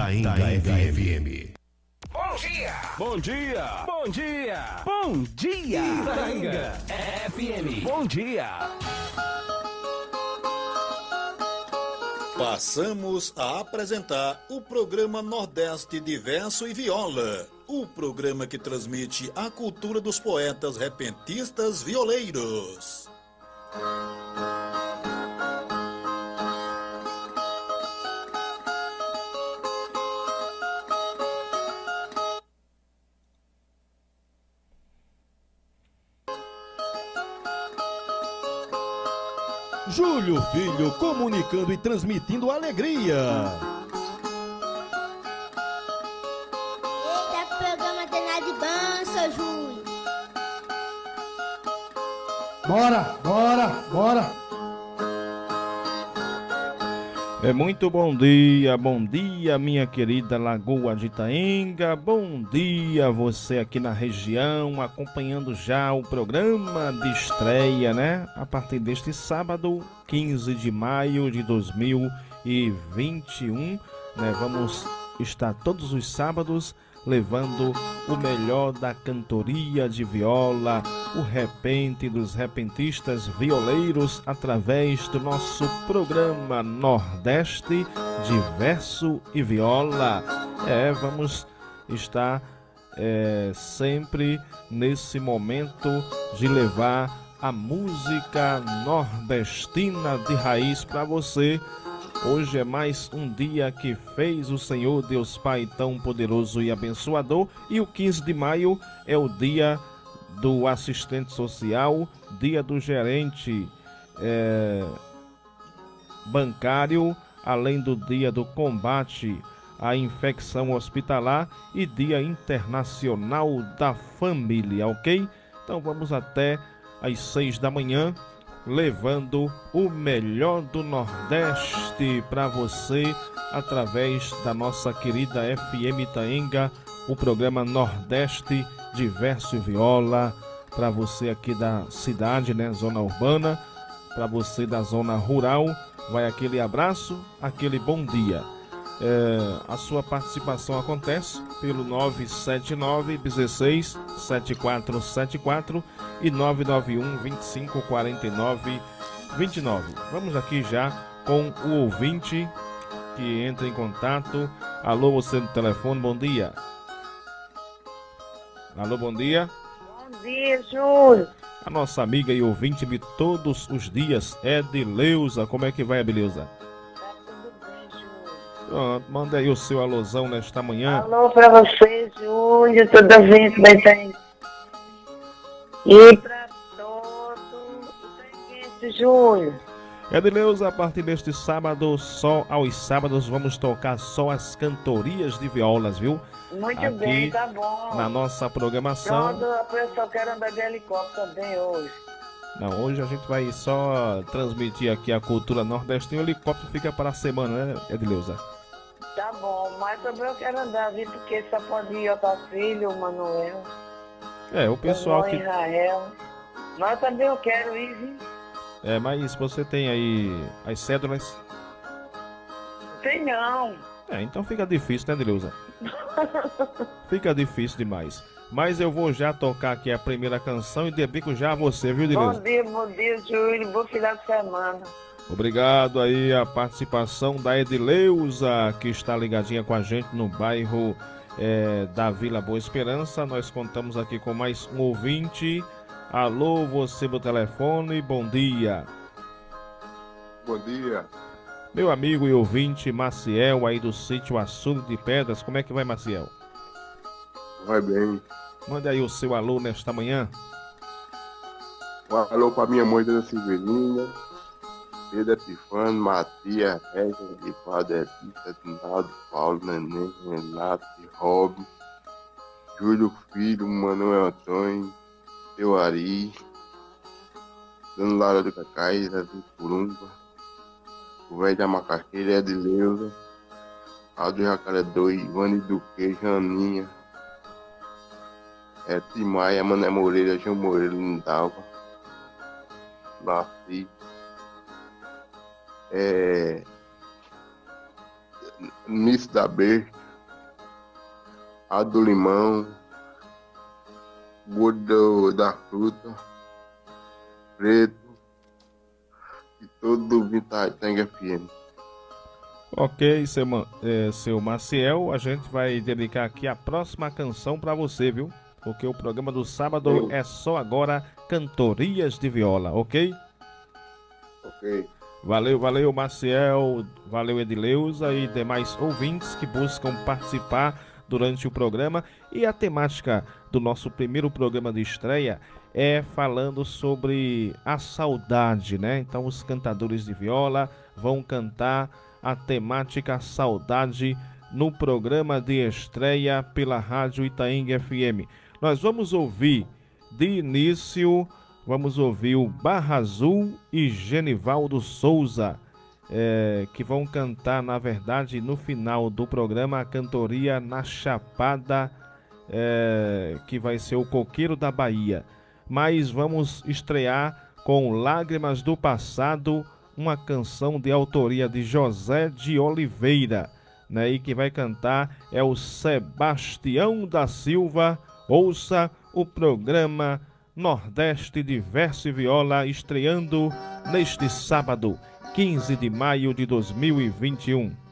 Itaenga, Itaenga FM. Bom dia! Bom dia! Bom dia! Bom dia! Itaenga FM. Bom dia! Passamos a apresentar o programa Nordeste Diverso e Viola, o programa que transmite a cultura dos poetas repentistas violeiros. Júlio Filho comunicando e transmitindo alegria. Eita, programa danado de bom, seu Júlio. Bora, bora, bora. É muito bom dia, bom dia, minha querida Lagoa de Itaenga. Bom dia, você aqui na região, acompanhando já o programa de estreia, né? A partir deste sábado, 15 de maio de 2021, né? Vamos estar todos os sábados levando o melhor da cantoria de viola, o repente dos repentistas violeiros através do nosso programa Nordeste de Verso e Viola. É, vamos estar é, sempre nesse momento de levar a música nordestina de raiz para você Hoje é mais um dia que fez o Senhor Deus Pai tão poderoso e abençoador, e o 15 de maio é o dia do assistente social, dia do gerente é, bancário, além do dia do combate à infecção hospitalar e dia internacional da família, ok? Então vamos até às seis da manhã levando o melhor do Nordeste para você através da nossa querida FM Itaenga, o programa Nordeste Diverso Viola para você aqui da cidade, né, zona urbana, para você da zona rural, vai aquele abraço, aquele bom dia. É, a sua participação acontece pelo 979 16 7474 e 991 25 49 29. Vamos aqui já com o ouvinte que entra em contato. Alô, você no telefone, bom dia. Alô, bom dia. Bom dia, Júlio. A nossa amiga e ouvinte de todos os dias, Edileuza. Como é que vai, Edileuza? Pronto, manda aí o seu alusão nesta manhã. Alô pra você, Júlio, toda a gente estar aí. E pra todo o Júlio. Edileuza, a partir deste sábado, só aos sábados, vamos tocar só as cantorias de violas, viu? Muito Aqui, bem, tá bom. Na nossa programação. Pronto, a pessoa quer andar de helicóptero também hoje. Não, hoje a gente vai só transmitir aqui a cultura nordestina. O helicóptero fica para a semana, né, Edileuza? Tá bom, mas também eu quero andar, viu? Porque só pode ir Otacílio, o Manuel. É, o pessoal que. Israel. Mas também eu quero ir, viu? É, mas você tem aí as cédulas? Tem não. É, então fica difícil, né, Edileuza? fica difícil demais. Mas eu vou já tocar aqui a primeira canção e dedico já a você, viu, Edileuza? Bom dia, bom dia, Júlio. Bom final de semana. Obrigado aí a participação da Edileuza, que está ligadinha com a gente no bairro é, da Vila Boa Esperança. Nós contamos aqui com mais um ouvinte. Alô, você do telefone, bom dia. Bom dia. Meu amigo e ouvinte Maciel, aí do sítio Açude de Pedras, como é que vai, Maciel? Vai bem. Manda aí o seu alô nesta manhã. Um alô para minha mãe da Silveirinha, Pedro Epifano, Matias, Padre Edita, Dinaldo, Paulo, Neném, Renato, Rob, Júlio Filho, Manuel Antônio, Seu Ari, Dona Lara do Cacai, Zezinho Curumba, o velho da Macaxeira, Edileuza, Aldo Jacaredor, Ivane Duque, Janinha, é, Timaia, Mané Moreira, João Moreira, Lindalva, Laci, é, Miss da Besta, a do limão, gordo da fruta, preto e todo do Vitaitanga FM. Ok, seu, é, seu Maciel, a gente vai dedicar aqui a próxima canção para você, viu? Porque o programa do sábado é só agora cantorias de viola, ok? Ok. Valeu, valeu, Maciel, valeu, Edileuza e demais ouvintes que buscam participar durante o programa. E a temática do nosso primeiro programa de estreia é falando sobre a saudade, né? Então, os cantadores de viola vão cantar a temática Saudade no programa de estreia pela Rádio Itaeng FM. Nós vamos ouvir de início, vamos ouvir o Barra Azul e Genivaldo Souza, é, que vão cantar, na verdade, no final do programa, a cantoria na Chapada, é, que vai ser o Coqueiro da Bahia. Mas vamos estrear com Lágrimas do Passado uma canção de autoria de José de Oliveira, né? E que vai cantar é o Sebastião da Silva. Ouça o programa Nordeste de Verso e Viola estreando neste sábado, 15 de maio de 2021.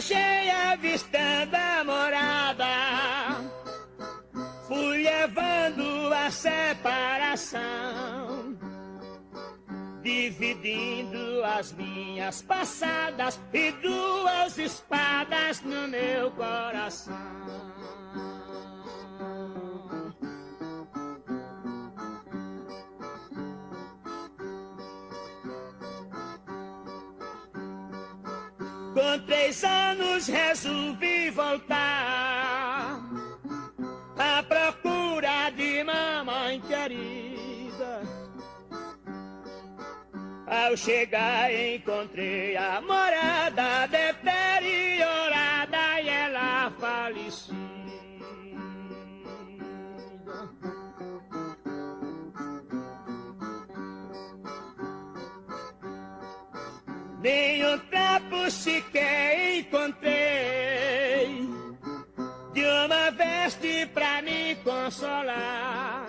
Viajei avistando a morada fui levando a separação, dividindo as minhas passadas e duas espadas no meu coração. Com três anos resolvi voltar à procura de mamãe querida. Ao chegar encontrei a morada deteriorada trapo sequer encontrei de uma veste pra me consolar.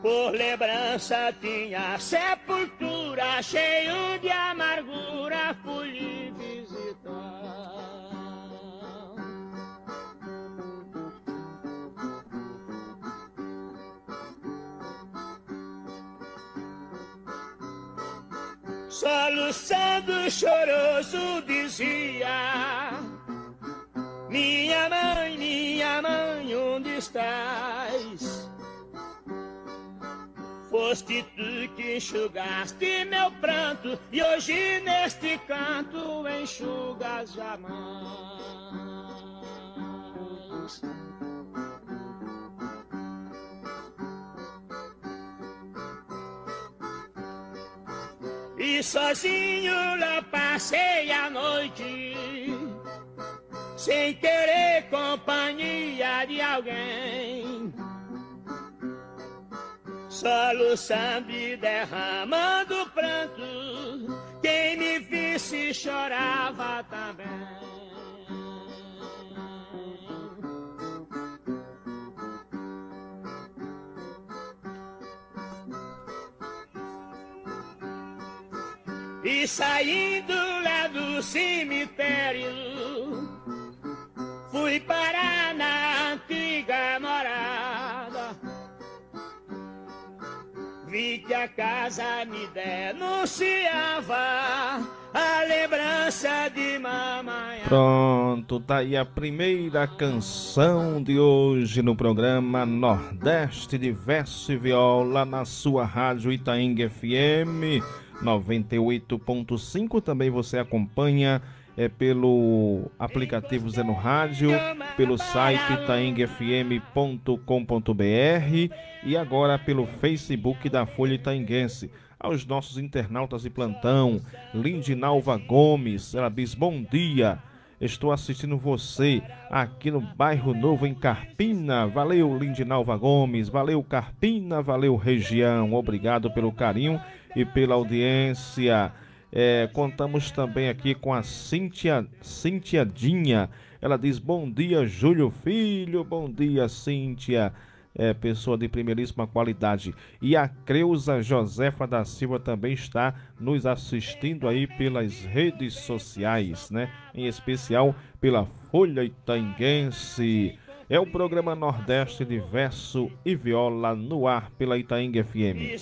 Por lembrança tinha sepultura cheio de amargura, fui Soluçando choroso dizia minha mãe, minha mãe, onde estás? Foste tu que enxugaste meu pranto e hoje neste canto enxugas jamais. E sozinho lá passei a noite, sem querer companhia de alguém. Soluçando e derramando pranto, quem me visse chorava também. Saindo lá do cemitério, fui parar na antiga morada. Vi que a casa me denunciava a lembrança de mamãe. Pronto, tá aí a primeira canção de hoje no programa Nordeste de Verso e Viola na sua rádio Itaenga FM 98.5. Também você acompanha é, pelo aplicativo Zeno Rádio, pelo site itaengfm.com.br e agora pelo Facebook da Folha Itaenguense. Aos nossos internautas de plantão, Lindinalva Gomes, ela diz bom dia. Estou assistindo você aqui no bairro Novo em Carpina. Valeu, Lindinalva Gomes. Valeu, Carpina. Valeu, região. Obrigado pelo carinho e pela audiência. É, contamos também aqui com a Cíntia, Cíntia Dinha. Ela diz: Bom dia, Júlio Filho. Bom dia, Cíntia. É, pessoa de primeiríssima qualidade. E a Creuza Josefa da Silva também está nos assistindo aí pelas redes sociais, né? Em especial pela Folha Itaenguense. É o programa Nordeste de Verso e Viola no ar pela Itaenga FM.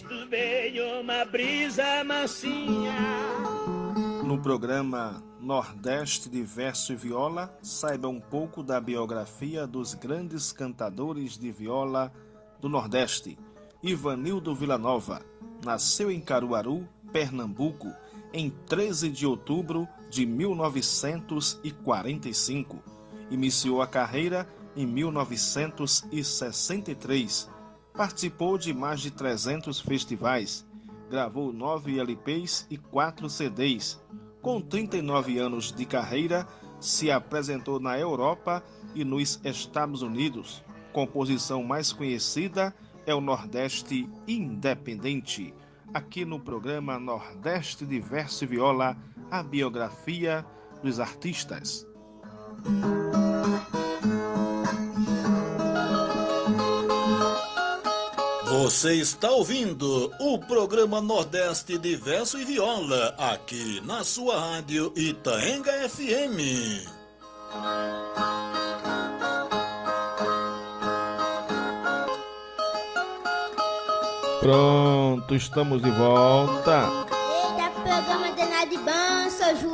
No programa Nordeste de Verso e Viola, saiba um pouco da biografia dos grandes cantadores de viola do Nordeste. Ivanildo Villanova nasceu em Caruaru, Pernambuco, em 13 de outubro de 1945. Iniciou a carreira em 1963. Participou de mais de 300 festivais, gravou nove LPs e quatro CDs. Com 39 anos de carreira, se apresentou na Europa e nos Estados Unidos. Composição mais conhecida é o Nordeste Independente. Aqui no programa Nordeste de Verso e Viola, a biografia dos artistas. Você está ouvindo o programa Nordeste de Verso e Viola, aqui na sua rádio Itaenga FM. Pronto, estamos de volta.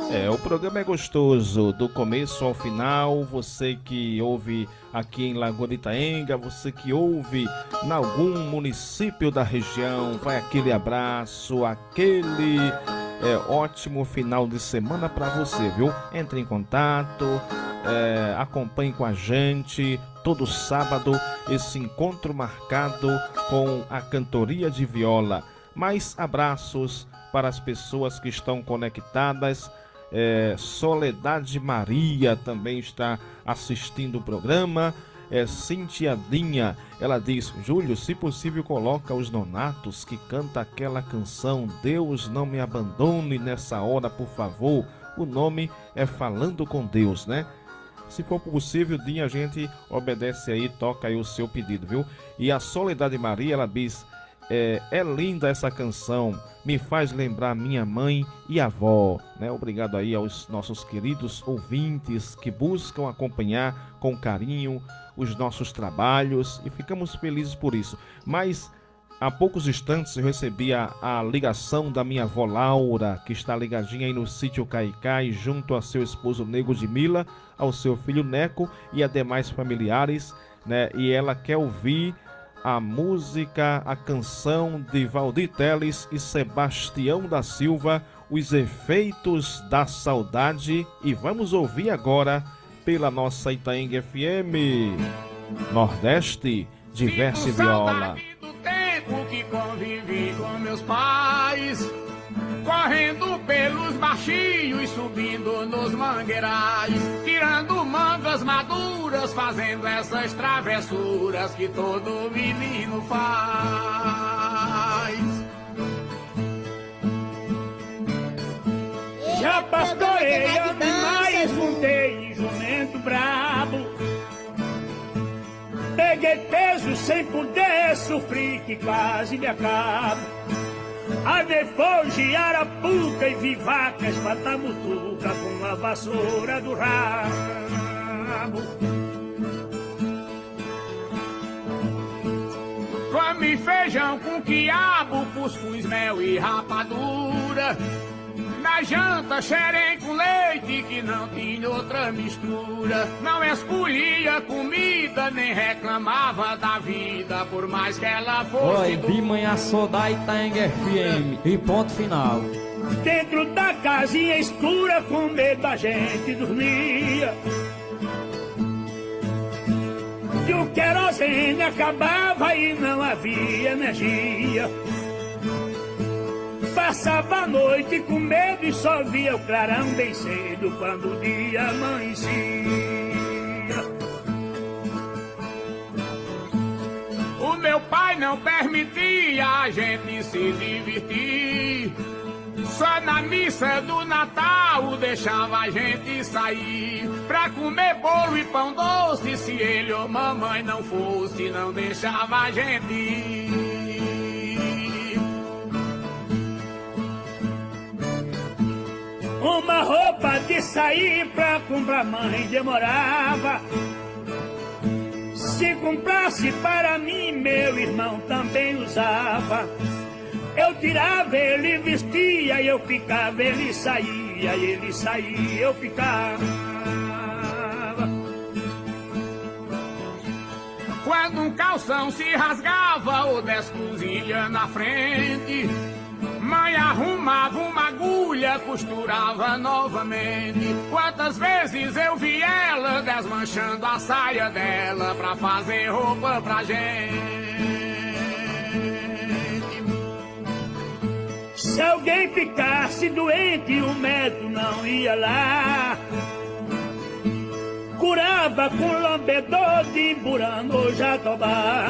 É, o programa é gostoso, do começo ao final. Você que ouve aqui em Lagoa de Itaenga, você que ouve em algum município da região, vai aquele abraço, aquele é, ótimo final de semana para você, viu? Entre em contato, é, acompanhe com a gente todo sábado esse encontro marcado com a cantoria de viola. Mais abraços para as pessoas que estão conectadas. É, Soledade Maria também está assistindo o programa. É, Cintia Dinha, ela diz: Júlio, se possível, coloca os nonatos que canta aquela canção Deus não me abandone nessa hora, por favor. O nome é Falando com Deus, né? Se for possível, Dinha, a gente obedece aí, toca aí o seu pedido, viu? E a Soledade Maria, ela diz: é, é, linda essa canção, me faz lembrar minha mãe e avó. Né? Obrigado aí aos nossos queridos ouvintes que buscam acompanhar com carinho os nossos trabalhos e ficamos felizes por isso. Mas há poucos instantes eu recebi a, a ligação da minha avó Laura, que está ligadinha aí no sítio Caicai, junto a seu esposo Nego de Mila, ao seu filho Neco e a demais familiares, né? E ela quer ouvir a música, a canção de Valdir Teles e Sebastião da Silva, Os Efeitos da Saudade. E vamos ouvir agora pela nossa Itaenga FM, Nordeste, Diversa Viola. do tempo que convivi com meus pais, Correndo pelos baixinhos, subindo nos mangueirais, tirando mangas maduras, fazendo essas travessuras que todo menino faz. Já pastorei animais, montei em jumento brabo. Peguei peso sem poder, sofri que quase me acabo. Armei foge, arapuca e vi vacas patamutuca com a vassoura do rabo. Come feijão com quiabo, cuscuz, mel e rapadura. Na janta, xerém com leite, não tinha outra mistura. Não escolhia comida, nem reclamava da vida, por mais que ela fosse. Oi, de manhã sou da Itaenga FM e ponto final. Dentro da casinha escura, com medo a gente dormia. Que o querosene acabava e não havia energia. Passava a noite com medo e só via o clarão bem cedo quando o dia amanhecia. O meu pai não permitia a gente se divertir. Só na missa do Natal deixava a gente sair pra comer bolo e pão doce. Se ele ou mamãe não fosse, não deixava a gente ir. Uma roupa de sair pra comprar mãe demorava. Se comprasse para mim, meu irmão também usava. Eu tirava, ele vestia, eu ficava, ele saía, ele saía, eu ficava. Quando um calção se rasgava ou dez cozinhas na frente, mãe arrumava uma agulha, costurava novamente. Quantas vezes eu vi ela desmanchando a saia dela pra fazer roupa pra gente. Se alguém ficasse doente, o médico não ia lá. Curava com lambedor de burano jatobá.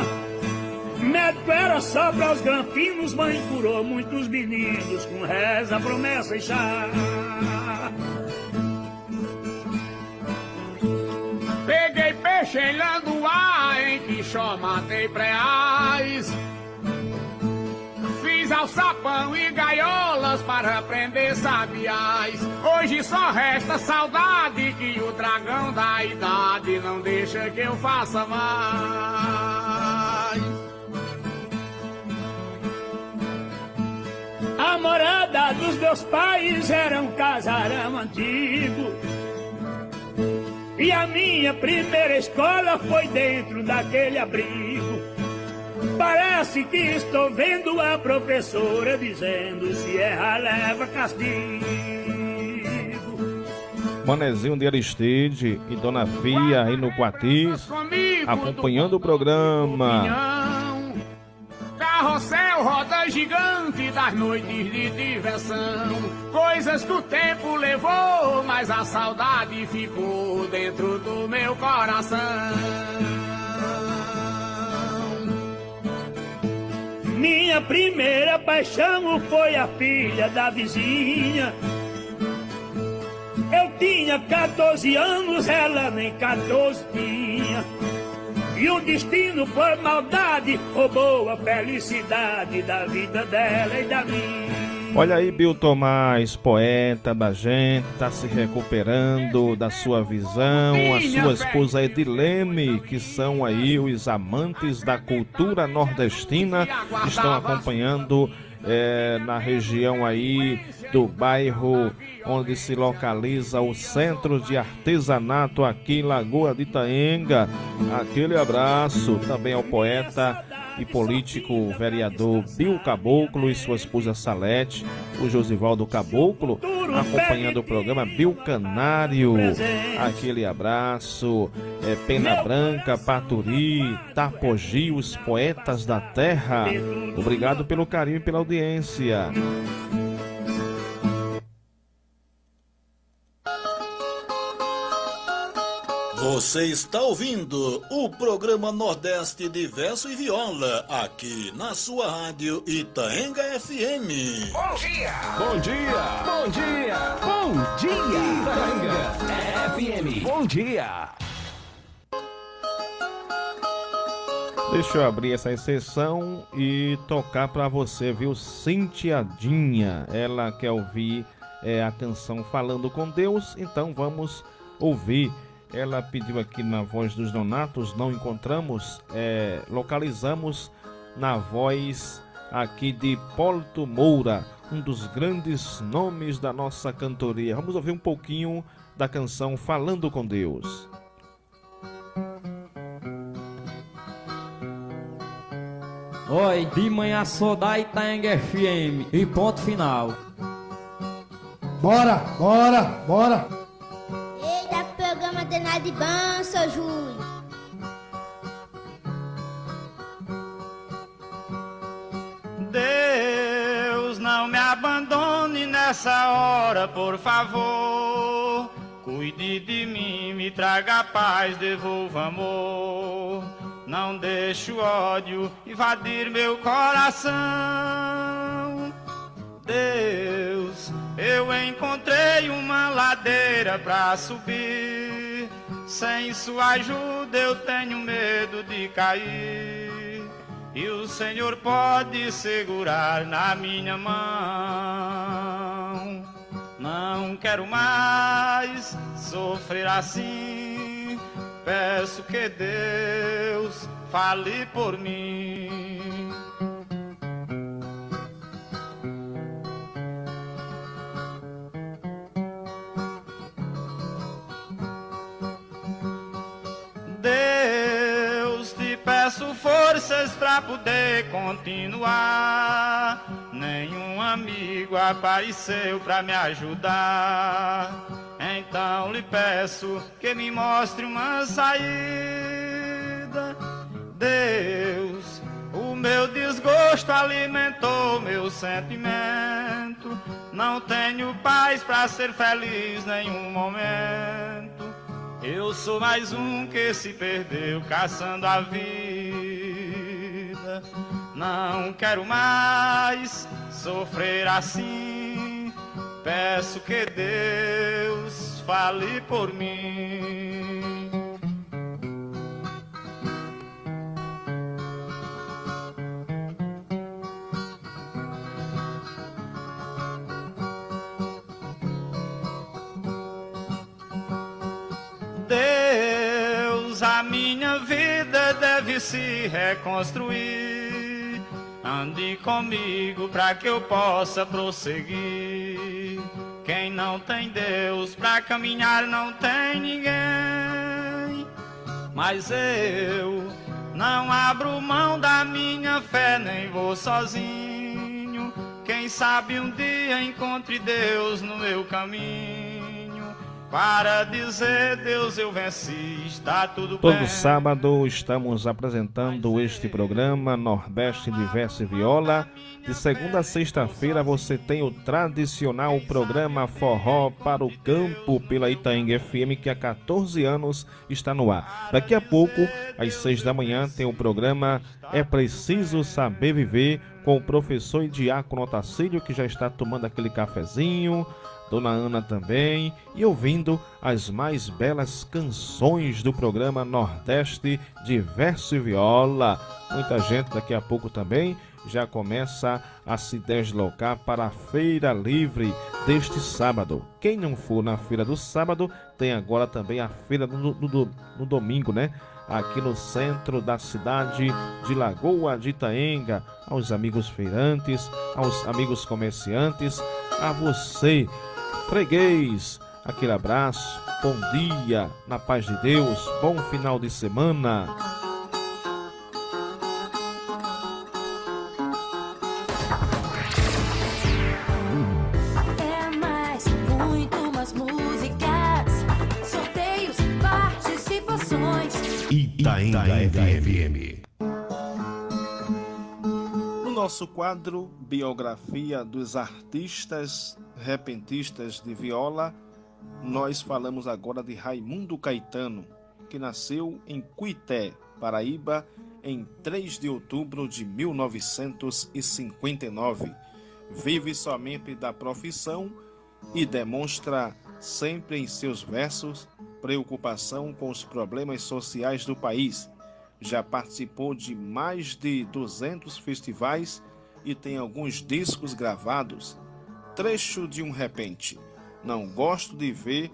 Médico era só para os granfinos, mãe curou muitos meninos com reza, promessa e chá. Peguei peixe em Landuá, em Quixó matei preais. Fiz alçapão e gaiolas para prender sabiás. Hoje só resta saudade que o dragão da idade não deixa que eu faça mais. A morada dos meus pais era um casarão antigo. E a minha primeira escola foi dentro daquele abrigo. Parece que estou vendo a professora dizendo: se erra, leva castigo. Manezinho de Aristide e Dona Fia aí no Quatis, acompanhando o programa. Opinião. Carrossel, roda gigante das noites de diversão. Coisas que o tempo levou, mas a saudade ficou dentro do meu coração. Minha primeira paixão foi a filha da vizinha. Eu tinha 14 anos, ela nem 14 tinha. E o destino, por maldade, roubou a felicidade da vida dela e da minha. Olha aí, Bill Tomás, poeta da gente, tá se recuperando da sua visão. A sua esposa Edilene, que são aí os amantes da cultura nordestina, estão acompanhando eh, na região aí do bairro onde se localiza o Centro de Artesanato aqui em Lagoa de Itaenga. Aquele abraço também ao poeta e político vereador Bill Caboclo e sua esposa Salete, o Josivaldo Caboclo, acompanhando o programa Bill Canário. Aquele abraço, é, Pena Branca, Paturi, Tapogi, os poetas da terra. Obrigado pelo carinho e pela audiência. Você está ouvindo o programa Nordeste de Verso e Viola, aqui na sua rádio Itaenga FM. Bom dia! Bom dia! Bom dia! Bom dia! Itaenga FM. Bom dia! Deixa eu abrir essa exceção e tocar para você, viu? Cintiadinha. Ela quer ouvir é, a canção Falando com Deus, então vamos ouvir. Ela pediu aqui na voz dos Donatos, não encontramos, é, localizamos na voz aqui de Polto Moura, um dos grandes nomes da nossa cantoria. Vamos ouvir um pouquinho da canção Falando com Deus. Oi, de manhã sou da Itaenga FM e ponto final. Bora, bora, bora. De bom, seu Júlio. Deus, não me abandone nessa hora, por favor. Cuide de mim, me traga paz, devolva amor. Não deixe o ódio invadir meu coração. Deus, eu encontrei uma ladeira pra subir. Sem sua ajuda eu tenho medo de cair. E o Senhor pode segurar na minha mão. Não quero mais sofrer assim. Peço que Deus fale por mim. Peço forças para poder continuar. Nenhum amigo apareceu para me ajudar. Então lhe peço que me mostre uma saída. Deus, o meu desgosto alimentou meu sentimento. Não tenho paz para ser feliz nenhum momento. Eu sou mais um que se perdeu caçando a vida. Não quero mais sofrer assim. Peço que Deus fale por mim. Minha vida deve se reconstruir. Ande comigo para que eu possa prosseguir. Quem não tem Deus para caminhar não tem ninguém. Mas eu não abro mão da minha fé, nem vou sozinho. Quem sabe um dia encontre Deus no meu caminho. Para dizer Deus eu venci, está tudo Todo bem. sábado estamos apresentando este programa Nordeste de Verso e Viola. De segunda a sexta-feira você tem o tradicional programa Forró para o Campo pela Itaenga FM que há 14 anos está no ar. Daqui a pouco, às seis da manhã, tem o programa É Preciso Saber Viver com o professor e diácono Otacílio que já está tomando aquele cafezinho. Dona Ana também, e ouvindo as mais belas canções do programa Nordeste de Verso e Viola. Muita gente daqui a pouco também já começa a se deslocar para a Feira Livre deste sábado. Quem não for na Feira do sábado, tem agora também a Feira no, no, no domingo, né? Aqui no centro da cidade de Lagoa de Itaenga, aos amigos feirantes, aos amigos comerciantes, a você freguês. Aquele abraço, bom dia, na paz de Deus, bom final de semana. É mais, muito mais músicas, sorteios, participações. Itaenga FM. No nosso quadro Biografia dos Artistas Repentistas de Viola, nós falamos agora de Raimundo Caetano. que nasceu em Cuité, Paraíba, em 3 de outubro de 1959. Vive somente da profissão e demonstra sempre em seus versos preocupação com os problemas sociais do país. Já participou de mais de 200 festivais e tem alguns discos gravados. Trecho de um repente. Não gosto de ver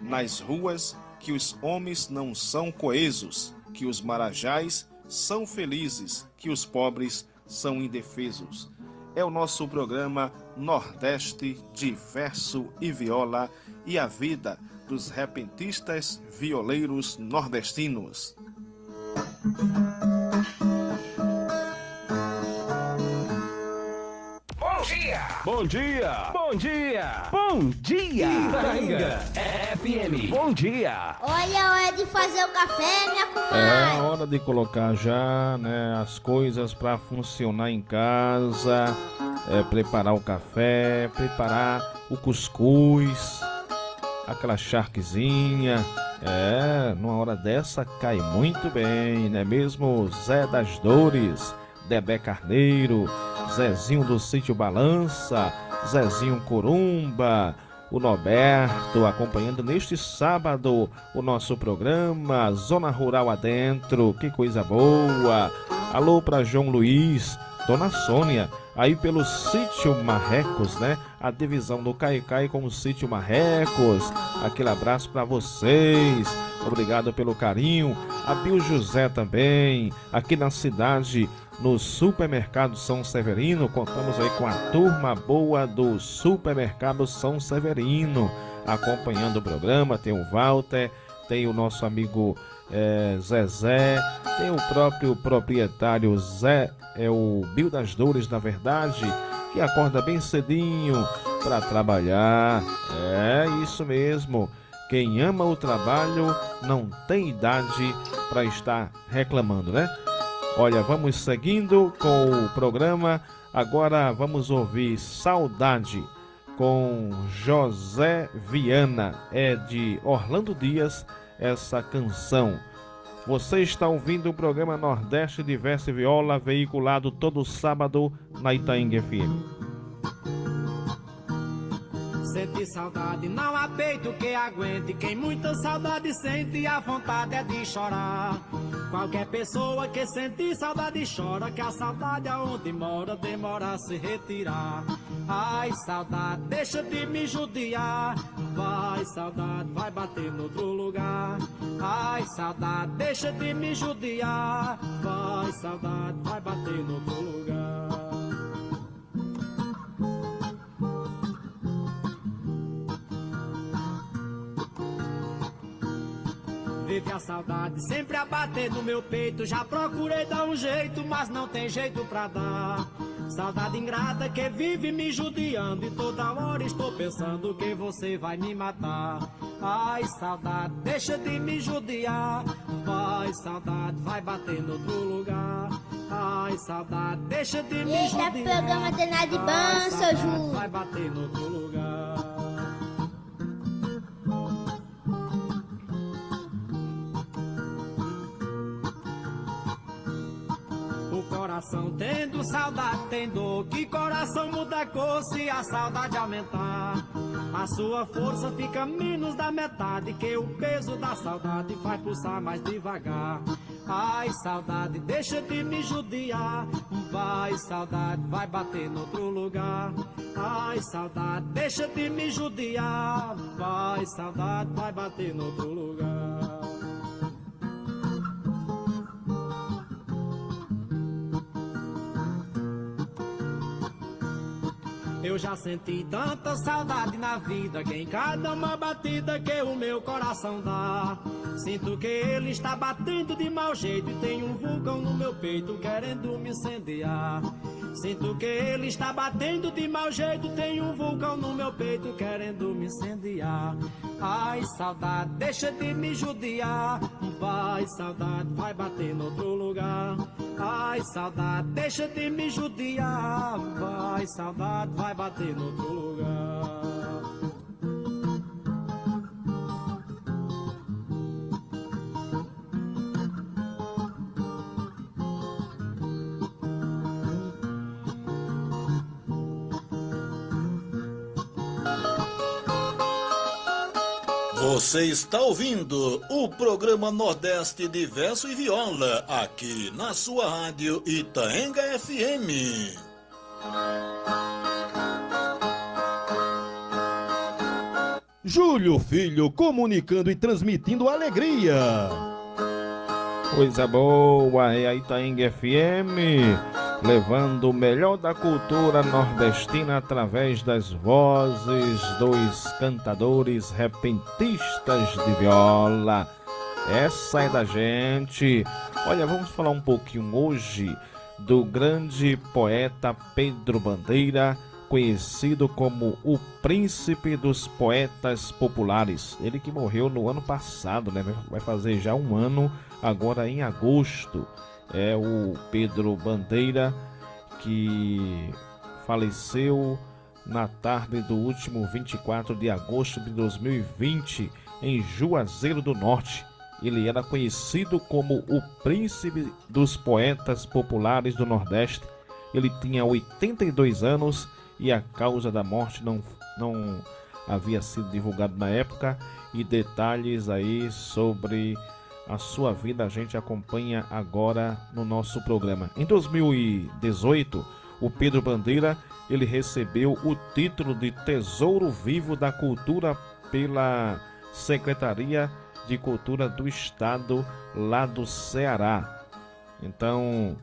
nas ruas que os homens não são coesos, que os marajás são felizes, que os pobres são indefesos. É o nosso programa Nordeste Diverso e Viola e a vida dos repentistas violeiros nordestinos. Bom dia! Bom dia! Bom dia! Bom dia! Itaranga FM. Bom dia! Olha, hora de fazer o café, minha É comadre. hora de colocar já né, as coisas para funcionar em casa, é, preparar o café, preparar o cuscuz, aquela charquezinha. É, numa hora dessa cai muito bem, não é mesmo? Zé das Dores, Debé Carneiro, Zezinho do Sítio Balança, Zezinho Corumba, o Norberto acompanhando neste sábado o nosso programa Zona Rural Adentro. Que coisa boa! Alô para João Luiz, Dona Sônia, aí pelo Sítio Marrecos, né? A divisão do Caicai com o Sítio Marrecos. Aquele abraço para vocês. Obrigado pelo carinho. A Bio José também, aqui na cidade, no Supermercado São Severino. Contamos aí com a turma boa do Supermercado São Severino, acompanhando o programa. Tem o Walter, tem o nosso amigo eh, Zezé, tem o próprio proprietário Zé, é o Bill das Dores, na verdade, que acorda bem cedinho para trabalhar. É isso mesmo. Quem ama o trabalho não tem idade para estar reclamando, né? Olha, vamos seguindo com o programa. Agora vamos ouvir Saudade com José Viana. É de Orlando Dias essa canção. Você está ouvindo o programa Nordeste Diversa Viola, veiculado todo sábado na Itaenga FM. Sente saudade, não há peito que aguente. Quem muita saudade sente, a vontade é de chorar. Qualquer pessoa que sente saudade chora, que a saudade aonde mora demora a se retirar. Ai, saudade, deixa de me judiar. Vai, saudade, vai bater no outro lugar. Ai, saudade, deixa de me judiar. Vai, saudade, vai bater no outro lugar. Vive a saudade sempre a bater no meu peito. Já procurei dar um jeito, mas não tem jeito pra dar. Saudade ingrata que vive me judiando. E toda hora estou pensando que você vai me matar. Ai, saudade, deixa de me judiar. Vai, saudade, vai bater no outro lugar. Ai, saudade, deixa de me Eita, judiar. programa danado de bom, Ai, seu Ju. Vai bater no outro lugar. Saudade tem dor. Que coração muda cor se a saudade aumentar? A sua força fica menos da metade. Que o peso da saudade faz pulsar mais devagar. Ai, saudade, deixa de me judiar. Vai, saudade, vai bater no outro lugar. Ai, saudade, deixa de me judiar. Vai, saudade, vai bater no outro lugar. Eu já senti tanta saudade na vida que em cada uma batida que o meu coração dá. Sinto que ele está batendo de mau jeito e tem um vulcão no meu peito querendo me incendiar. Sinto que ele está batendo de mau jeito, tem um vulcão no meu peito querendo me incendiar. Ai, saudade, deixa de me judiar. Vai, saudade, vai bater no outro lugar. Ai, saudade, deixa de me judiar. Vai, saudade, vai bater no outro lugar. Você está ouvindo o programa Nordeste de Verso e Viola, aqui na sua rádio Itaenga FM. Júlio Filho comunicando e transmitindo alegria. Coisa boa, é a Itaenga FM, levando o melhor da cultura nordestina através das vozes dos cantadores repentistas de viola. Essa é da gente. Olha, vamos falar um pouquinho hoje do grande poeta Pedro Bandeira, conhecido como o príncipe dos poetas populares. Ele que morreu no ano passado, né? Vai fazer já um ano, agora em agosto. É o Pedro Bandeira que faleceu na tarde do último 24 de agosto de 2020 em Juazeiro do Norte. Ele era conhecido como o príncipe dos poetas populares do Nordeste. Ele tinha 82 anos e a causa da morte não, não havia sido divulgado na época e detalhes aí sobre a sua vida a gente acompanha agora no nosso programa. Em 2018, o Pedro Bandeira ele recebeu o título de Tesouro Vivo da Cultura pela Secretaria de Cultura do Estado lá do Ceará. Então,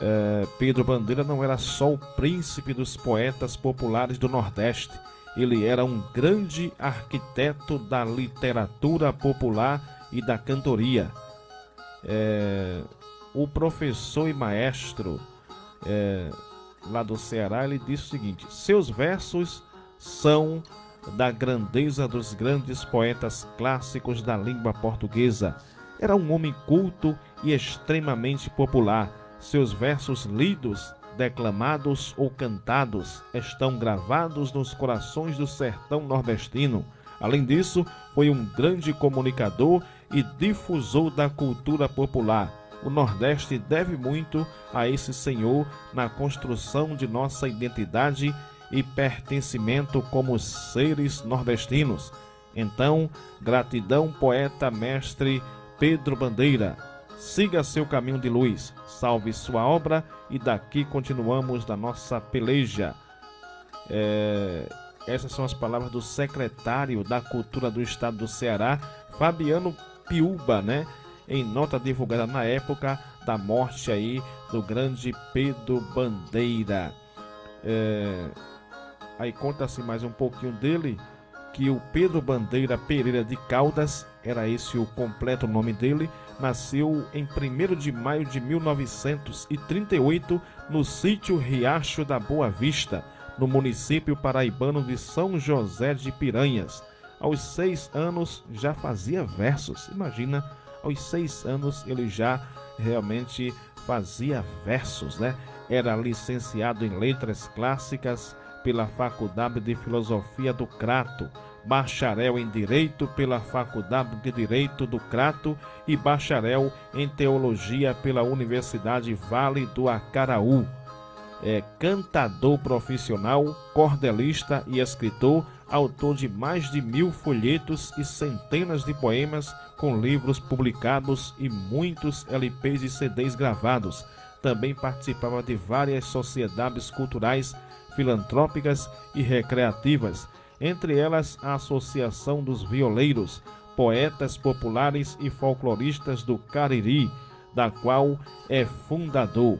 é, Pedro Bandeira não era só o príncipe dos poetas populares do Nordeste, ele era um grande arquiteto da literatura popular e da cantoria. É, o professor e maestro é, lá do Ceará ele disse o seguinte: seus versos são da grandeza dos grandes poetas clássicos da língua portuguesa. Era um homem culto e extremamente popular seus versos lidos, declamados ou cantados estão gravados nos corações do sertão nordestino. Além disso, foi um grande comunicador e difusor da cultura popular. O Nordeste deve muito a esse senhor na construção de nossa identidade e pertencimento como seres nordestinos. Então, gratidão, poeta mestre Pedro Bandeira. Siga seu caminho de luz, salve sua obra e daqui continuamos da nossa peleja. É, essas são as palavras do secretário da Cultura do Estado do Ceará, Fabiano Piuba, né? Em nota divulgada na época da morte aí do grande Pedro Bandeira. É, aí conta-se mais um pouquinho dele que o Pedro Bandeira Pereira de Caldas, era esse o completo nome dele, nasceu em 1 de maio de 1938 no sítio Riacho da Boa Vista, no município paraibano de São José de Piranhas. Aos seis anos já fazia versos. Imagina, aos seis anos ele já realmente fazia versos, né? Era licenciado em letras clássicas pela Faculdade de Filosofia do Crato, bacharel em Direito pela Faculdade de Direito do Crato e bacharel em Teologia pela Universidade Vale do Acaraú. É cantador profissional, cordelista e escritor, autor de mais de mil folhetos e centenas de poemas com livros publicados e muitos LPs e CDs gravados. Também participava de várias sociedades culturais filantrópicas e recreativas, entre elas a Associação dos Violeiros, Poetas Populares e Folcloristas do Cariri, da qual é fundador.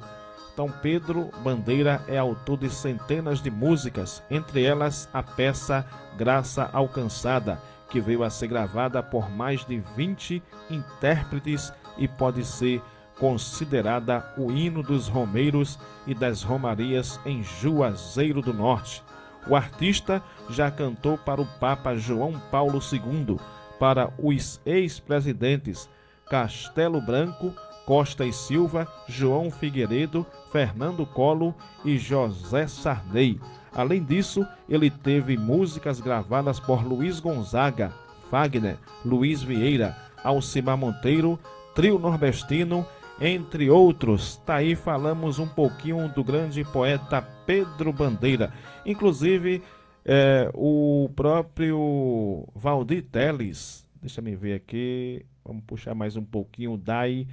Então, Pedro Bandeira é autor de centenas de músicas, entre elas a peça Graça Alcançada, que veio a ser gravada por mais de 20 intérpretes e pode ser considerada o hino dos romeiros e das romarias em Juazeiro do Norte. O artista já cantou para o Papa João Paulo II, para os ex-presidentes Castelo Branco, Costa e Silva, João Figueiredo, Fernando Colo e José Sarney. Além disso, ele teve músicas gravadas por Luiz Gonzaga, Fagner, Luiz Vieira, Alcimar Monteiro, Trio Nordestino entre outros. Tá aí falamos um pouquinho do grande poeta Pedro Bandeira. Inclusive, É, o próprio Valdir Teles, deixa me ver aqui, vamos puxar mais um pouquinho, Dai,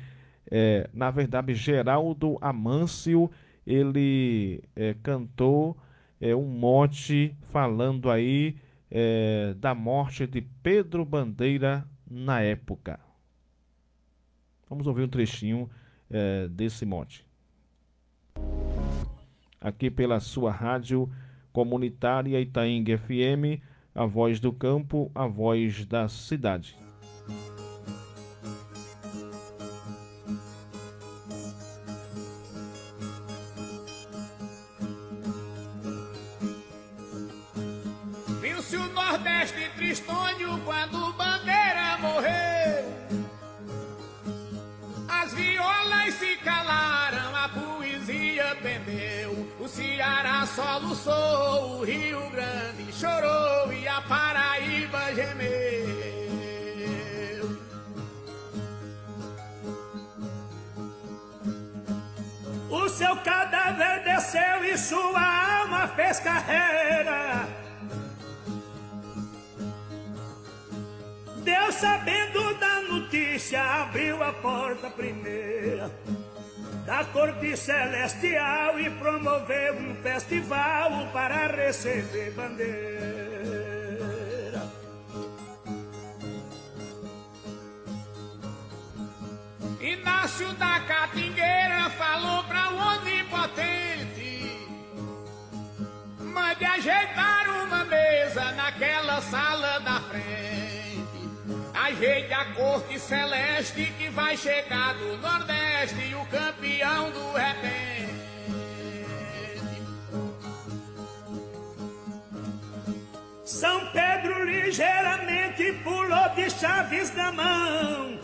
é, na verdade, Geraldo Amâncio, ele é, cantou é, um mote falando aí é, da morte de Pedro Bandeira na época. Vamos ouvir um trechinho é, desse mote. Aqui pela sua rádio comunitária Itaing FM, a voz do campo, a voz da cidade. Quando Bandeira morreu. As violas se calaram, a poesia pendeu. O Ceará soluçou, o Rio Grande chorou e a Paraíba gemeu. O seu cadáver desceu e sua alma fez carreira. Sabendo da notícia, abriu a porta primeira da corte celestial e promoveu um festival para receber bandeira. Inácio da Catingueira falou para o onipotente: mande ajeitar uma mesa naquela sala da frente. Ajeite a corte celeste que vai chegar do Nordeste, o campeão do repente. São Pedro ligeiramente pulou de chaves na mão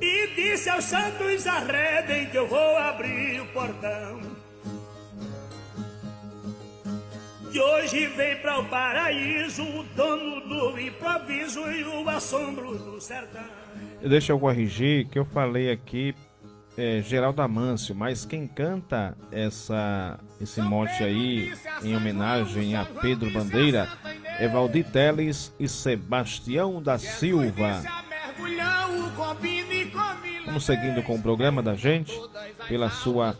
e disse aos santos arredem que eu vou abrir o portão. De hoje vem para o paraíso o dono do improviso e o assombro do sertão. Deixa eu corrigir que eu falei aqui é, Geraldo Amâncio, mas quem canta essa, esse mote aí em homenagem a Pedro Bandeira é Valdir Teles e Sebastião da Silva. Vamos seguindo com o programa da gente pela sua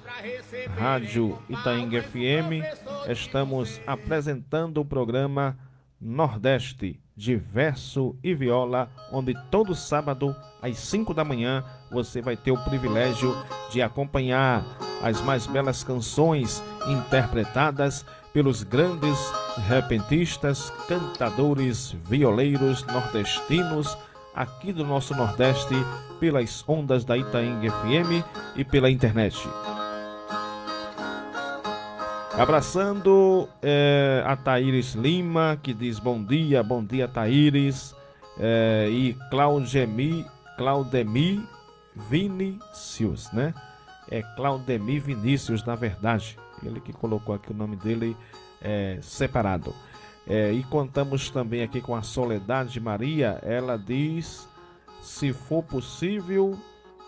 rádio Itaing FM. Estamos apresentando o programa Nordeste de verso e viola, onde todo sábado às 5 da manhã você vai ter o privilégio de acompanhar as mais belas canções interpretadas pelos grandes repentistas, cantadores, violeiros nordestinos aqui do nosso Nordeste pelas ondas da Itaing FM e pela internet. Abraçando é, a Taíris Lima, que diz bom dia, bom dia Taíris, é, e Claudemi, Claudemi Vinícius, né? É Claudemi Vinícius, na verdade. Ele que colocou aqui o nome dele é, separado. É, e contamos também aqui com a Soledade Maria. Ela diz: se for possível,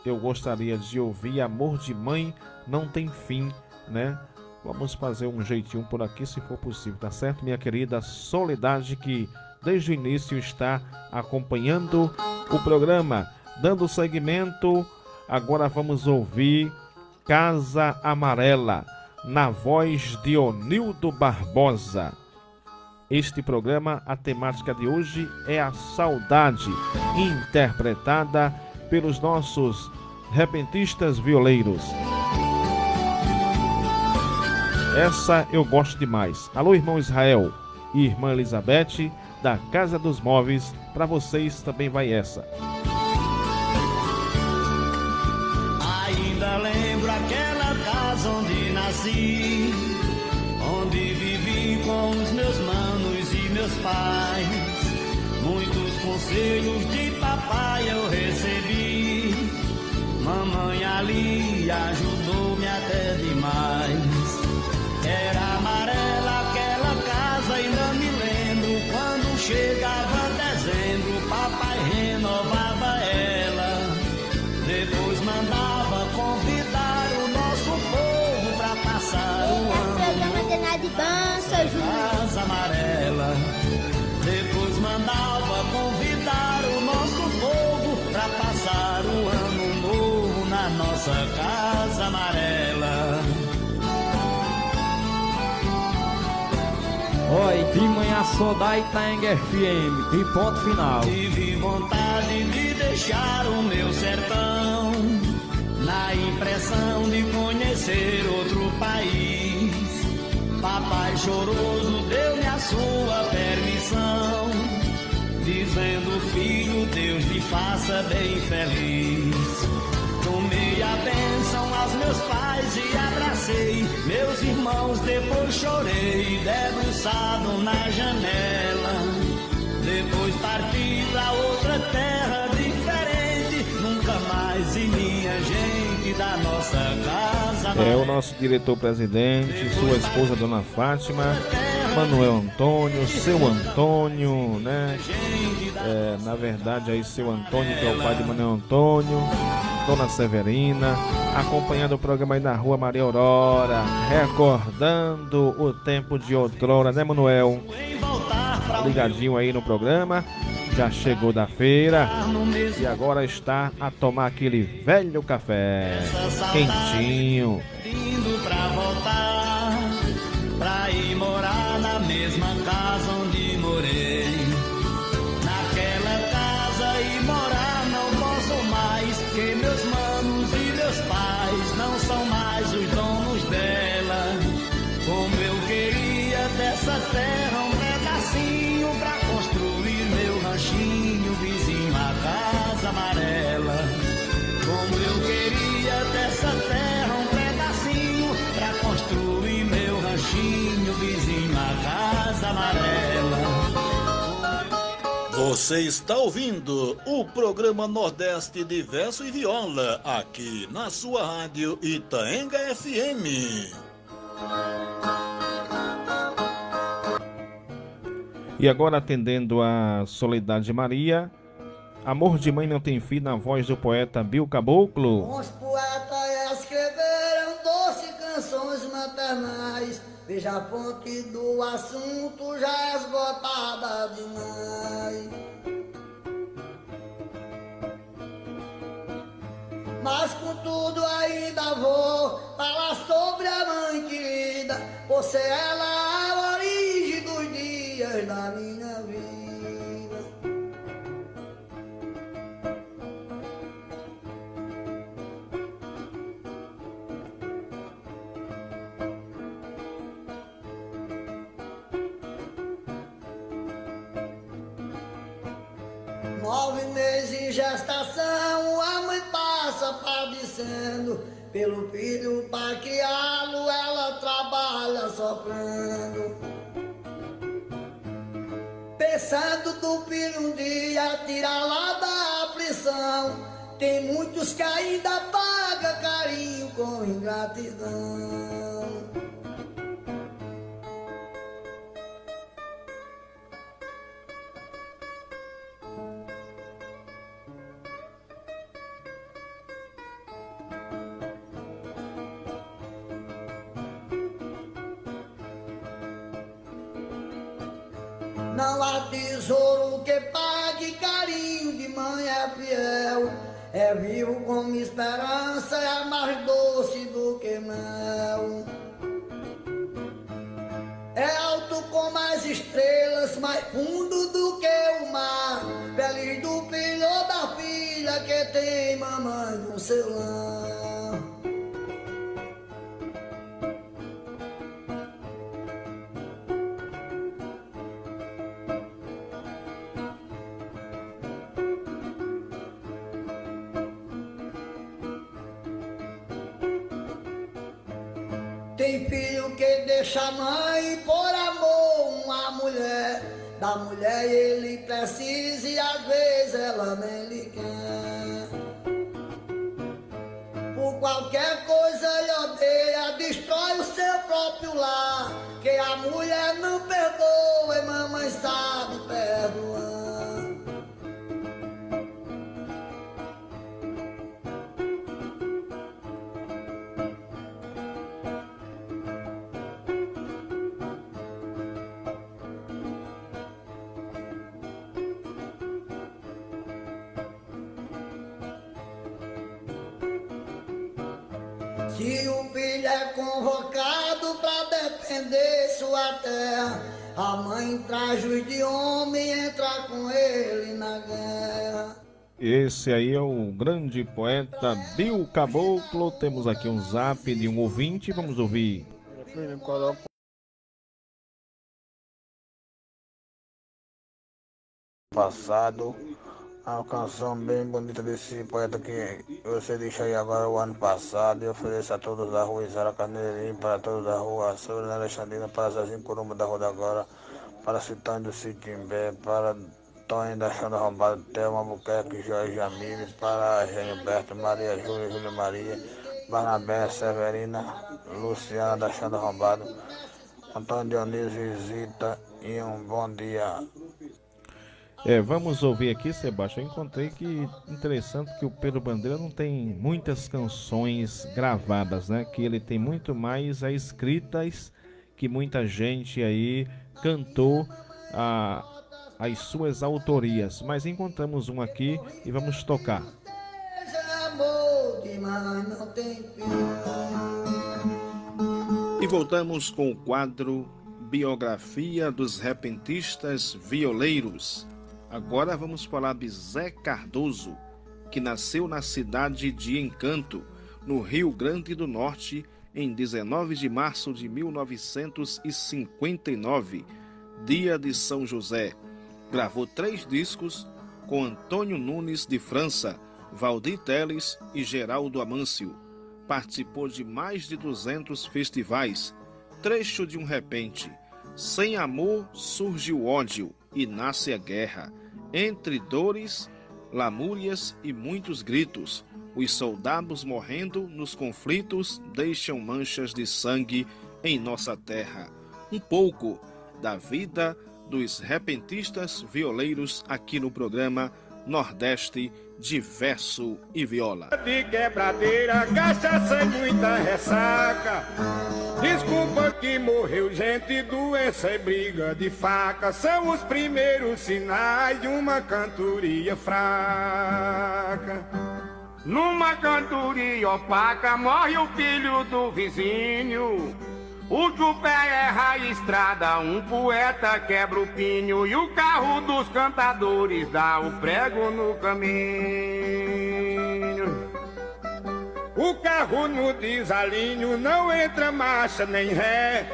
eu gostaria de ouvir Amor de Mãe Não Tem Fim, né? Vamos fazer um jeitinho por aqui, se for possível, tá certo, minha querida Soledade, que desde o início está acompanhando o programa, dando segmento. Agora vamos ouvir Casa Amarela, na voz de Onildo Barbosa. Este programa, a temática de hoje é a saudade, interpretada pelos nossos repentistas violeiros. Essa eu gosto demais. Alô, irmão Israel e irmã Elizabeth, da Casa dos Móveis, para vocês também vai essa. Ainda lembro aquela casa onde nasci, pais. Muitos conselhos de papai eu recebi. Mamãe ali ajudou-me até demais. Oi, de manhã sou da Itaenga FM e ponto final. Tive vontade de deixar o meu sertão, na impressão de conhecer outro país. Papai choroso deu-me a sua permissão, dizendo: Filho, Deus te faça bem feliz. Tomei a bênção aos meus pais e abracei meus irmãos, depois chorei, debruçado na janela. Depois parti pra outra terra diferente, nunca mais vi minha gente da nossa casa. É o nosso diretor-presidente, sua esposa Dona Fátima, Manuel Antônio, seu Antônio, né? É, na verdade aí seu Antônio, que é o pai de Manuel Antônio, Dona Severina, acompanhando o programa aí na rua Maria Aurora, recordando o tempo de outrora, né Manuel? Ligadinho aí no programa, já chegou da feira e agora está a tomar aquele velho café, quentinho. Pra voltar, pra ir morar Você está ouvindo o programa Nordeste de Verso e Viola, aqui na sua rádio Itaenga FM. E agora atendendo a Soledade Maria, Amor de Mãe Não Tem Fim, na voz do poeta Bill Caboclo. Os poetas escreveram doce canções maternais. Veja a fonte do assunto já esgotada demais. Mas contudo ainda vou falar sobre a mãe querida. Você ela gestação, a mãe passa padecendo. Pelo filho para criá-lo, ela trabalha soprando. Pensando do filho um dia tirar lá da aflição. Tem muitos que ainda pagam carinho com ingratidão. Tesouro que pague carinho de mãe é fiel. É vivo como esperança, é mais doce do que mel. É alto como as estrelas, mais fundo do que o mar. Feliz do filho ou da filha que tem mamãe no seu lar. Tem filho que deixa a mãe por amor uma mulher. Da mulher ele precisa e às vezes ela nem lhe quer. Por qualquer grande poeta Bill Caboclo. Temos aqui um zap de um ouvinte. Vamos ouvir. Passado. Uma canção bem bonita desse poeta que você deixa aí agora o ano passado. E ofereço a todos da rua Isara Carneirinho, para todos da rua Sobrina Alexandrina, para Zezinho Curumba da rua da Agora, para Citânio Sitimbé, para Tonho da Xanda Rombada, Thelma Buquerque, Jorge Jamile, para Gilberto, Maria Júlia, Júlia Maria, Barnabé, Severina, Luciana da Xanda Rombado, Antônio Dionísio visita e um bom dia. É, vamos ouvir aqui, Sebastião. Eu encontrei que interessante que o Pedro Bandeira não tem muitas canções gravadas, né? Que ele tem muito mais as escritas que muita gente aí cantou a, as suas autorias. Mas encontramos um aqui e vamos tocar. E voltamos com o quadro Biografia dos Repentistas Violeiros. Agora vamos falar de Zé Cardoso, que nasceu na cidade de Encanto, no Rio Grande do Norte, em 19 de março de 1959, dia de São José. Gravou três discos com Antônio Nunes de França, Valdir Teles e Geraldo Amâncio. Participou de mais de 200 festivais. Trecho de um repente. Sem amor surge o ódio e nasce a guerra. Entre dores, lamúrias e muitos gritos, os soldados morrendo nos conflitos deixam manchas de sangue em nossa terra. Um pouco da vida dos repentistas violeiros aqui no programa Nordeste de Verso e Viola. De quebradeira, cachaça e muita ressaca. Desculpa que morreu gente, doença e briga de faca. São os primeiros sinais de uma cantoria fraca. Numa cantoria opaca, morre o filho do vizinho. O chupé erra a estrada, um poeta quebra o pinho e o carro dos cantadores dá o prego no caminho. O carro no desalinho não entra marcha nem ré.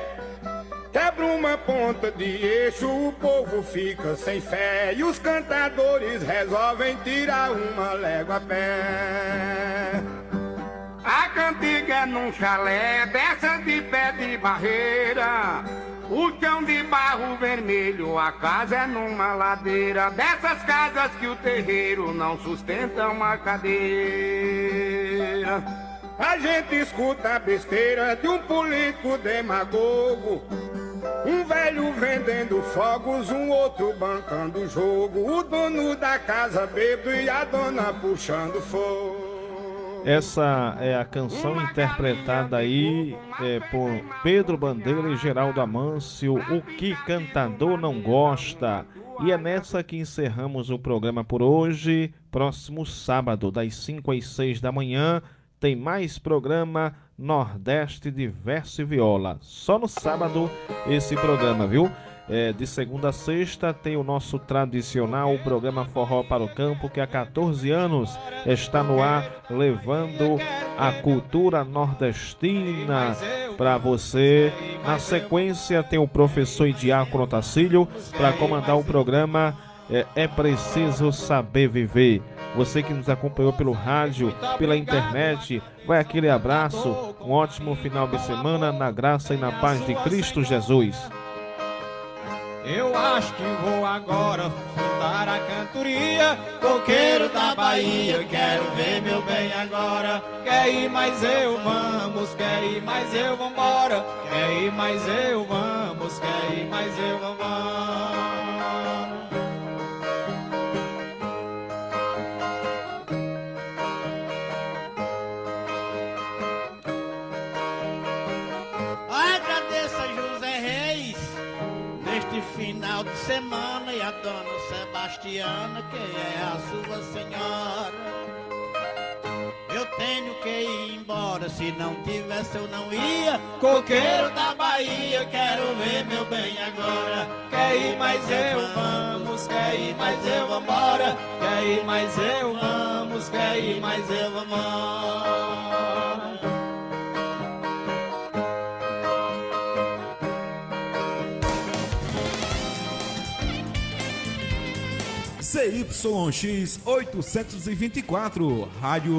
Quebra uma ponta de eixo, o povo fica sem fé e os cantadores resolvem tirar uma légua a pé. A cantiga é num chalé, dessa de pé de barreira. O chão de barro vermelho, a casa é numa ladeira. Dessas casas que o terreiro não sustenta uma cadeira. A gente escuta a besteira de um político demagogo. Um velho vendendo fogos, um outro bancando jogo. O dono da casa bêbado e a dona puxando fogo. Essa é a canção interpretada aí é, por Pedro Bandeira e Geraldo Amâncio, O que Cantador Não Gosta. E é nessa que encerramos o programa por hoje. Próximo sábado, das 5 às 6 da manhã, tem mais programa Nordeste de Verso e Viola. Só no sábado esse programa, viu? É, de segunda a sexta tem o nosso tradicional programa Forró para o Campo, que há 14 anos está no ar, levando a cultura nordestina para você. Na sequência tem o professor diácono Tacílio para comandar o programa é, é Preciso Saber Viver. Você que nos acompanhou pelo rádio, pela internet, vai aquele abraço, um ótimo final de semana na graça e na paz de Cristo Jesus. Eu acho que vou agora fundar a cantoria. Coqueiro da Bahia, quero ver meu bem agora. Quer ir mais eu, vamos, quer ir mais eu, vambora. Quer ir mais eu, vamos, quer ir mais eu, vambora a dona Sebastiana, que é a sua senhora. Eu tenho que ir embora, se não tivesse eu não ia. Coqueiro da Bahia, quero ver meu bem agora. Quer ir mais eu vamos, quer ir mais eu vambora. Quer ir mais eu vamos, quer ir mais eu vambora. CYX 824, Rádio